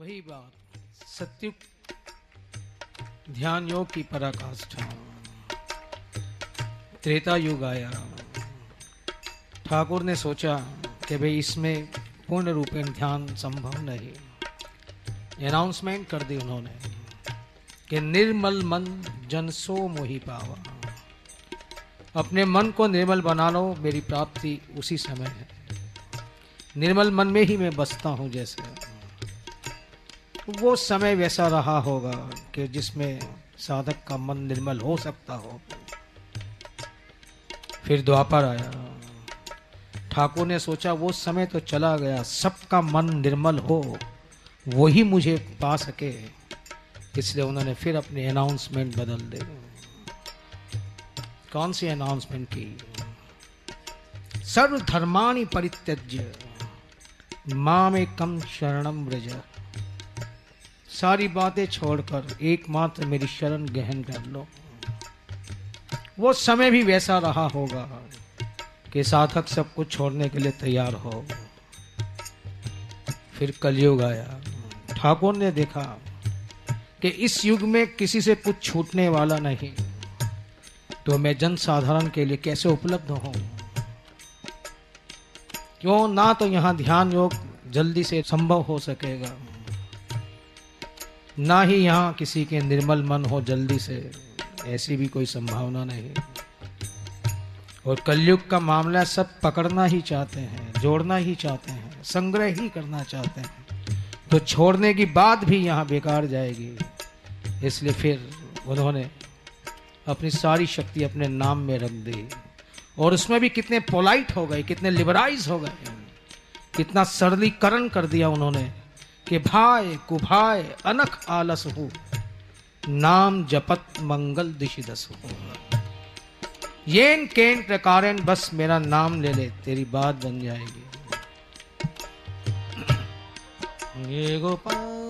वही बात। सत्युग ध्यान योग की पराकाष्ठा। त्रेता युग आया। ठाकुर ने सोचा कि भाई इसमें पूर्ण रूपेण ध्यान संभव नहीं। अनाउंसमेंट कर दी उन्होंने कि निर्मल मन जन सो मोही पावा। अपने मन को निर्मल बना लो मेरी प्राप्ति उसी समय है। निर्मल मन में ही मैं बसता हूँ जैसे। वो समय वैसा रहा होगा कि जिसमें साधक का मन निर्मल हो सकता हो। फिर द्वापर आया। ठाकुर ने सोचा, वो समय तो चला गया, सबका मन निर्मल हो, वो ही मुझे पा सके। इसलिए उन्होंने फिर अपनी अनाउंसमेंट बदल दे। कौन सी अनाउंसमेंट की? सर्व धर्माणी परित्यज्य माँ में कम शरणम ब्रज सारी बातें छोड़कर एकमात्र मेरी शरण गहन कर लो। वो समय भी वैसा रहा होगा कि साधक सब कुछ छोड़ने के लिए तैयार हो फिर कलयुग आया। ठाकुर ने देखा कि इस युग में किसी से कुछ छूटने वाला नहीं। तो मैं जन साधारण के लिए कैसे उपलब्ध हूँ? क्यों ना तो यहाँ ध्यान योग जल्दी से संभव हो सकेगा। ना ही यहाँ किसी के निर्मल मन हो जल्दी से, ऐसी भी कोई संभावना नहीं। और कलयुग का मामला सब पकड़ना ही चाहते हैं, जोड़ना ही चाहते हैं, संग्रह ही करना चाहते हैं। तो छोड़ने की बात भी यहाँ बेकार जाएगी। इसलिए फिर उन्होंने अपनी सारी शक्ति अपने नाम में रख दी। और उसमें भी कितने पोलाइट हो गए, कितने लिबराइज हो गए, कितना सरलीकरण कर दिया उन्होंने। कि भाय कुभाय अनख आलस हो। नाम जपत मंगल दिशिदस हो। येन केन बस मेरा नाम ले ले, तेरी बात बन जाएगी। ये गोपाल।